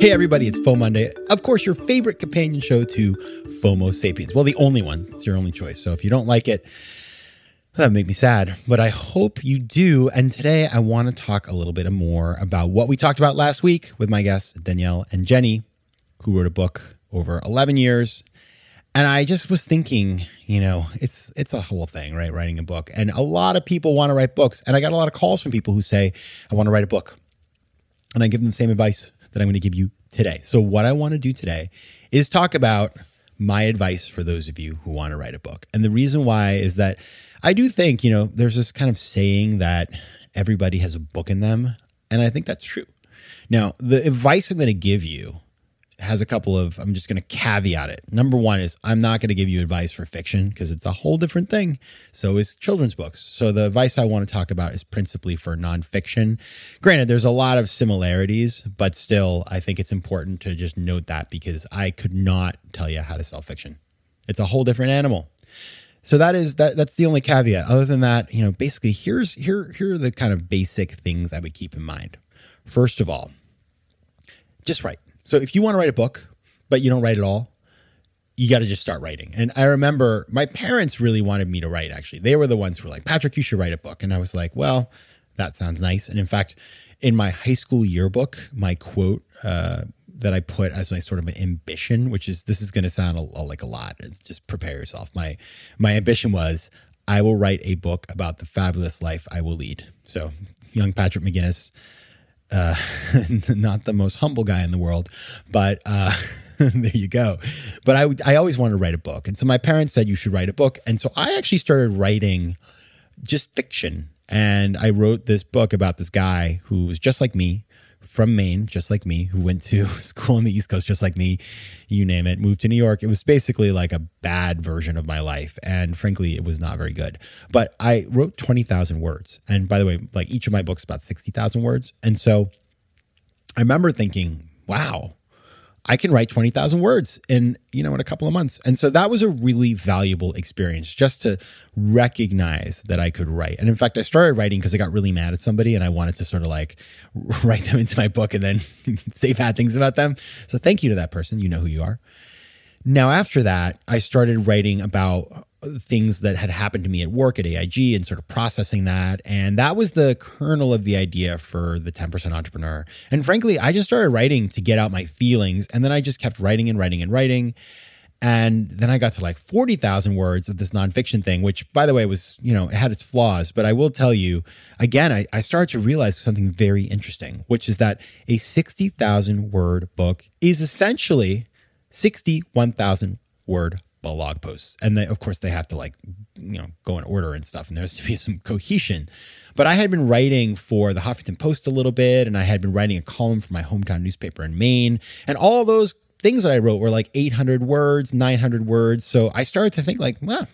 Hey everybody, it's FOMO Monday. Of course, your favorite companion show to FOMO Sapiens. Well, the only one. It's your only choice. So if you don't like it, that make me sad. But I hope you do. And today I want to talk a little bit more about what we talked about last week with my guests, Danielle and Jenny, who wrote a book over 11 years. And I just was thinking, you know, it's it's a whole thing, right? Writing a book. And a lot of people want to write books. And I got a lot of calls from people who say, I want to write a book. And I give them the same advice that I'm going to give you today. So what I want to do today is talk about my advice for those of you who want to write a book. And the reason why is that I do think, you know, there's this kind of saying that everybody has a book in them. And I think that's true. Now, the advice I'm going to give you has a couple of, I'm just going to caveat it. Number one is I'm not going to give you advice for fiction because it's a whole different thing. So is children's books. So the advice I want to talk about is principally for nonfiction. Granted, there's a lot of similarities, but still, I think it's important to just note that because I could not tell you how to sell fiction. It's a whole different animal. So that is that that's the only caveat. Other than that, you know, basically here's here here are the kind of basic things I would keep in mind. First of all, just write. So if you want to write a book, but you don't write at all, you got to just start writing. And I remember my parents really wanted me to write, actually. They were the ones who were like, Patrick, you should write a book. And I was like, well, that sounds nice. And in fact, in my high school yearbook, my quote uh, that I put as my sort of ambition, which is this is going to sound a, a, like a lot. It's just prepare yourself. My my ambition was I will write a book about the fabulous life I will lead. So, young Patrick McGinnis, uh, not the most humble guy in the world, but uh, there you go. But I, I always wanted to write a book. And so my parents said you should write a book. And so I actually started writing just fiction. And I wrote this book about this guy who was just like me from Maine, just like me, who went to school on the East Coast, just like me, you name it, moved to New York. It was basically like a bad version of my life. And frankly, it was not very good. But I wrote 20,000 words. And by the way, like each of my books, about 60,000 words. And so I remember thinking, wow, I can write 20,000 words in, you know, in a couple of months. And so that was a really valuable experience just to recognize that I could write. And in fact, I started writing because I got really mad at somebody and I wanted to sort of like write them into my book and then say bad things about them. So thank you to that person. You know who you are. Now, after that, I started writing about things that had happened to me at work at AIG and sort of processing that. And that was the kernel of the idea for the 10% entrepreneur. And frankly, I just started writing to get out my feelings. And then I just kept writing and writing and writing. And then I got to like 40,000 words of this nonfiction thing, which by the way was, you know, it had its flaws. But I will tell you, again, I, I started to realize something very interesting, which is that a 60,000 word book is essentially 61,000 word blog posts. And they, of course, they have to like, you know, go in order and stuff. And there's to be some cohesion. But I had been writing for the Huffington Post a little bit, and I had been writing a column for my hometown newspaper in Maine. And all those things that I wrote were like 800 words, 900 words. So I started to think, like, well,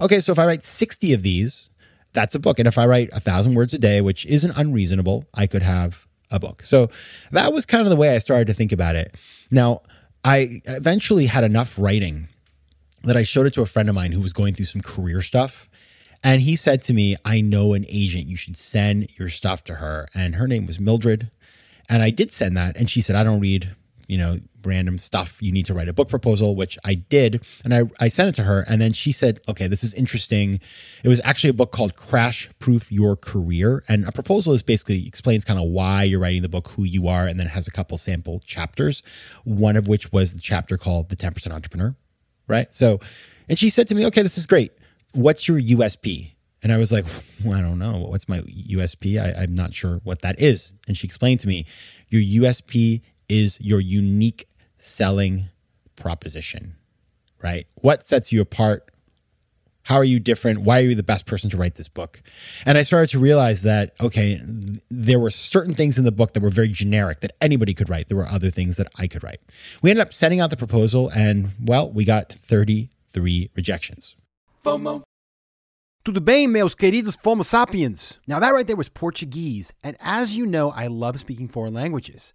okay, so if I write 60 of these, that's a book. And if I write a thousand words a day, which isn't unreasonable, I could have a book. So that was kind of the way I started to think about it. Now, I eventually had enough writing that I showed it to a friend of mine who was going through some career stuff. And he said to me, I know an agent. You should send your stuff to her. And her name was Mildred. And I did send that. And she said, I don't read you know, random stuff. You need to write a book proposal, which I did. And I, I sent it to her. And then she said, okay, this is interesting. It was actually a book called Crash Proof Your Career. And a proposal is basically explains kind of why you're writing the book, who you are, and then has a couple sample chapters, one of which was the chapter called The 10% Entrepreneur. Right. So, and she said to me, okay, this is great. What's your USP? And I was like, well, I don't know. What's my USP? I, I'm not sure what that is. And she explained to me, your USP is your unique selling proposition, right? What sets you apart? How are you different? Why are you the best person to write this book? And I started to realize that, okay, there were certain things in the book that were very generic that anybody could write. There were other things that I could write. We ended up sending out the proposal, and well, we got 33 rejections. FOMO. Tudo bem, meus queridos Fomo sapiens? Now, that right there was Portuguese. And as you know, I love speaking foreign languages.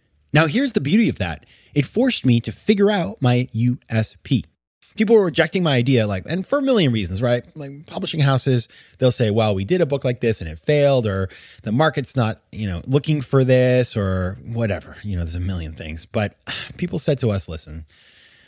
Now, here's the beauty of that it forced me to figure out my USP. People were rejecting my idea, like, and for a million reasons, right? Like publishing houses, they'll say, well, we did a book like this and it failed, or the market's not, you know, looking for this, or whatever. You know, there's a million things. But people said to us, listen,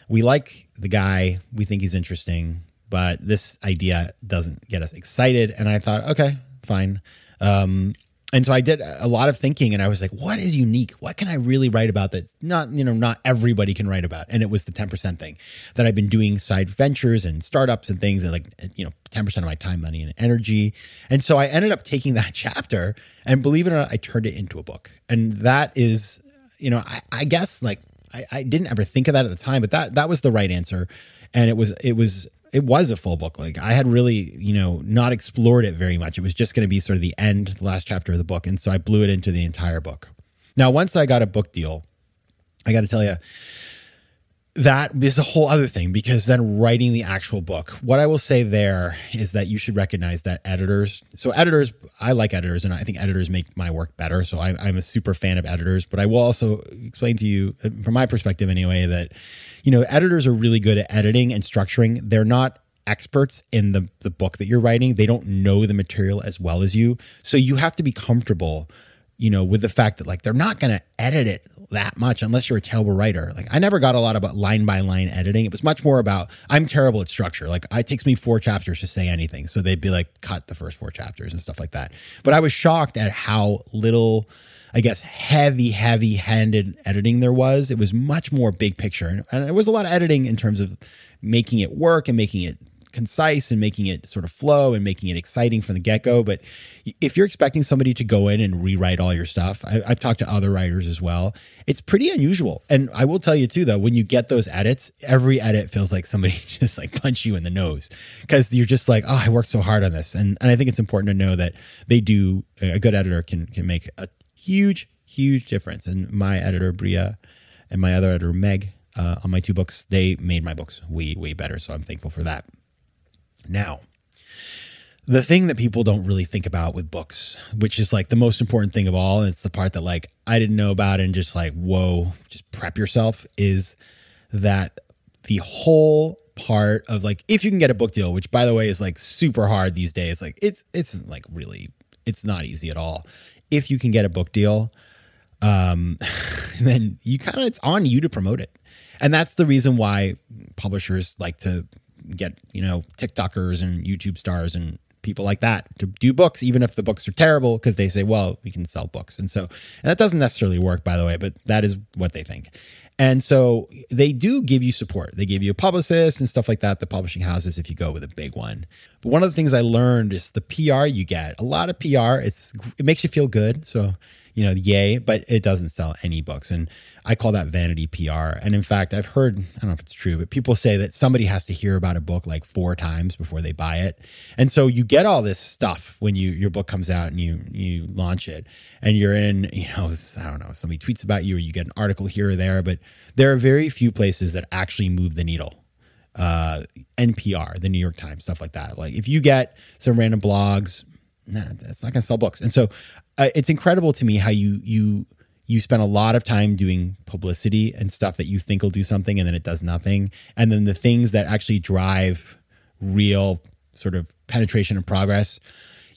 we like the guy, we think he's interesting, but this idea doesn't get us excited. And I thought, okay, fine. Um, and so I did a lot of thinking and I was like, what is unique? What can I really write about that not, you know, not everybody can write about? And it was the 10% thing that I've been doing side ventures and startups and things that like, uh, you know, 10% of my time, money, and energy. And so I ended up taking that chapter and believe it or not, I turned it into a book. And that is, you know, I, I guess like I, I didn't ever think of that at the time, but that that was the right answer. And it was it was it was a full book. Like I had really, you know, not explored it very much. It was just going to be sort of the end, the last chapter of the book. And so I blew it into the entire book. Now, once I got a book deal, I got to tell you, that is a whole other thing because then writing the actual book, what I will say there is that you should recognize that editors, so editors, I like editors and I think editors make my work better. So I, I'm a super fan of editors, but I will also explain to you, uh, from my perspective anyway, that, you know, editors are really good at editing and structuring. They're not experts in the, the book that you're writing. They don't know the material as well as you. So you have to be comfortable you know, with the fact that like they're not going to edit it that much unless you're a terrible writer. Like I never got a lot about line by line editing. It was much more about I'm terrible at structure. Like it takes me four chapters to say anything. So they'd be like cut the first four chapters and stuff like that. But I was shocked at how little I guess heavy, heavy handed editing there was. It was much more big picture. And, and it was a lot of editing in terms of making it work and making it concise and making it sort of flow and making it exciting from the get go. But if you're expecting somebody to go in and rewrite all your stuff, I, have talked to other writers as well. It's pretty unusual. And I will tell you too, though, when you get those edits, every edit feels like somebody just like punch you in the nose because you're just like, oh, I worked so hard on this. And and I think it's important to know that they do a good editor can can make a huge huge difference. And my editor Bria and my other editor Meg. Uh, on my two books, they made my books way, way better. So I'm thankful for that. Now, the thing that people don't really think about with books, which is like the most important thing of all, and it's the part that like I didn't know about and just like, whoa, just prep yourself, is that the whole part of like if you can get a book deal, which by the way is like super hard these days, like it's it's like really it's not easy at all. If you can get a book deal, um, then you kind of it's on you to promote it. And that's the reason why publishers like to get you know TikTokers and YouTube stars and people like that to do books, even if the books are terrible, because they say, well, we can sell books. And so, and that doesn't necessarily work, by the way, but that is what they think. And so they do give you support. They give you a publicist and stuff like that, the publishing houses, if you go with a big one. But one of the things I learned is the PR you get. A lot of PR, it's it makes you feel good. So you know, yay, but it doesn't sell any books. And I call that vanity PR. And in fact, I've heard, I don't know if it's true, but people say that somebody has to hear about a book like four times before they buy it. And so you get all this stuff when you your book comes out and you you launch it and you're in, you know, I don't know, somebody tweets about you or you get an article here or there, but there are very few places that actually move the needle uh, NPR, the New York Times, stuff like that. Like if you get some random blogs, nah, it's not going to sell books. And so uh, it's incredible to me how you you you spend a lot of time doing publicity and stuff that you think will do something and then it does nothing and then the things that actually drive real sort of penetration and progress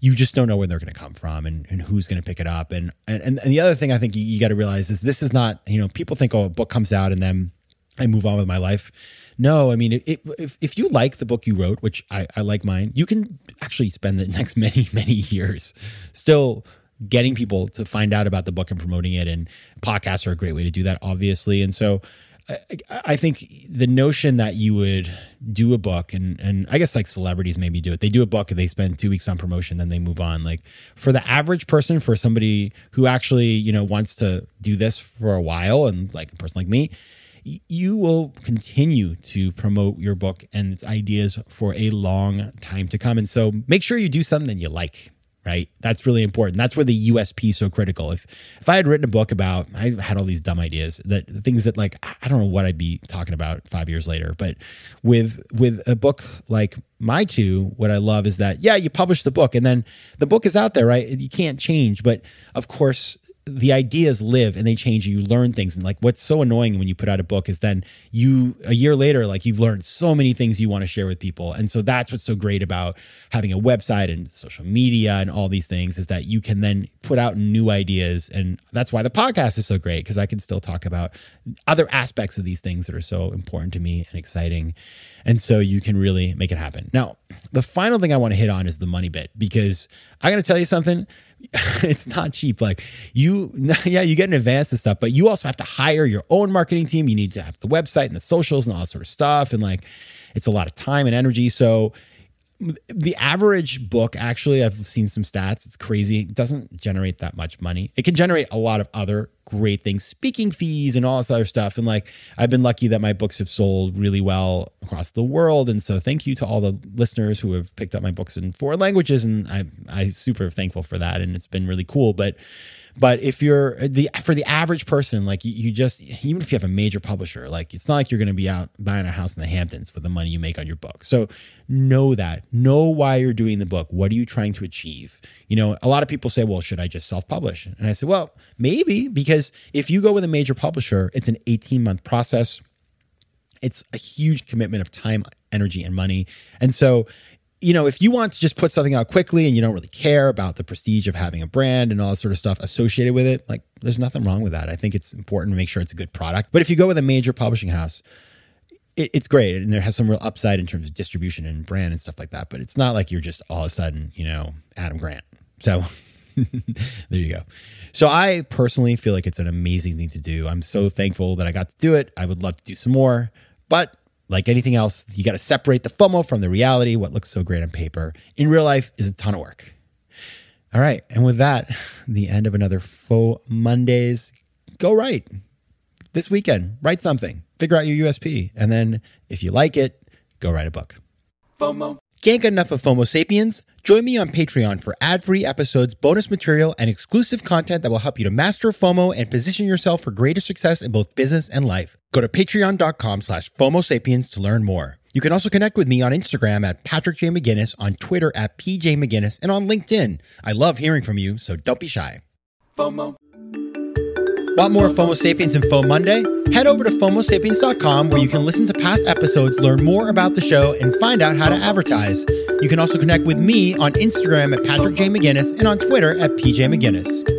you just don't know where they're going to come from and, and who's going to pick it up and, and and the other thing i think you, you got to realize is this is not you know people think oh a book comes out and then i move on with my life no, I mean, it, if if you like the book you wrote, which I, I like mine, you can actually spend the next many many years still getting people to find out about the book and promoting it. And podcasts are a great way to do that, obviously. And so I, I, think the notion that you would do a book and and I guess like celebrities maybe do it. They do a book and they spend two weeks on promotion, then they move on. Like for the average person, for somebody who actually you know wants to do this for a while, and like a person like me, you will continue to promote your book and its ideas for a long time to come. And so make sure you do something that you like right? That's really important. That's where the USP is so critical. If if I had written a book about, I had all these dumb ideas that things that like I don't know what I'd be talking about five years later. But with with a book like my two, what I love is that yeah, you publish the book and then the book is out there, right? You can't change, but of course the ideas live and they change you. Learn things. And like what's so annoying when you put out a book is then you a year later like you've learned so many things you want to share with people. And so that's what's so great about having a website and social media and all these things is that you can then put out new ideas. And that's why the podcast is so great because i can still talk about other aspects of these things that are so important to me and exciting. And so you can really make it happen. Now the final thing i want to hit on is the money bit because i got to tell you something it's not cheap. Like you, yeah, you get an advance and stuff, but you also have to hire your own marketing team. You need to have the website and the socials and all that sort of stuff. And like, it's a lot of time and energy. So the average book actually i've seen some stats. It's crazy. It doesn't generate that much money. It can generate a lot of other great things speaking fees and all this other stuff. And like i've been lucky that my books have sold really well across the world. And so thank you to all the listeners who have picked up my books in foreign languages. And i i super thankful for that. And it's been really cool. But but if you're the for the average person, like you, you, just even if you have a major publisher, like it's not like you're going to be out buying a house in the Hamptons with the money you make on your book. So know that, know why you're doing the book. What are you trying to achieve? You know, a lot of people say, "Well, should I just self-publish?" And I say, "Well, maybe because if you go with a major publisher, it's an 18 month process." It's a huge commitment of time, energy, and money. And so you know, if you want to just put something out quickly and you don't really care about the prestige of having a brand and all that sort of stuff associated with it, like there's nothing wrong with that. I think it's important to make sure it's a good product. But if you go with a major publishing house, it, it's great and there has some real upside in terms of distribution and brand and stuff like that. But it's not like you're just all of a sudden, you know, Adam Grant. So there you go. So I personally feel like it's an amazing thing to do. I'm so thankful that I got to do it. I would love to do some more, but like anything else, you got to separate the FOMO from the reality. What looks so great on paper in real life is a ton of work. All right. And with that, the end of another FOMOndays. Go write this weekend. Write something. Figure out your USP. And then if you like it, go write a book. FOMO. Can't get enough of FOMO Sapiens? Join me on Patreon for ad free episodes, bonus material, and exclusive content that will help you to master FOMO and position yourself for greater success in both business and life. Go to patreon.com slash FOMO Sapiens to learn more. You can also connect with me on Instagram at Patrick J. McGinnis, on Twitter at PJ McGinnis, and on LinkedIn. I love hearing from you, so don't be shy. FOMO. Want more FOMO Sapiens and FOMOnday? Head over to FOMOSapiens.com where you can listen to past episodes, learn more about the show, and find out how to advertise. You can also connect with me on Instagram at Patrick J. McGinnis and on Twitter at PJ McGinnis.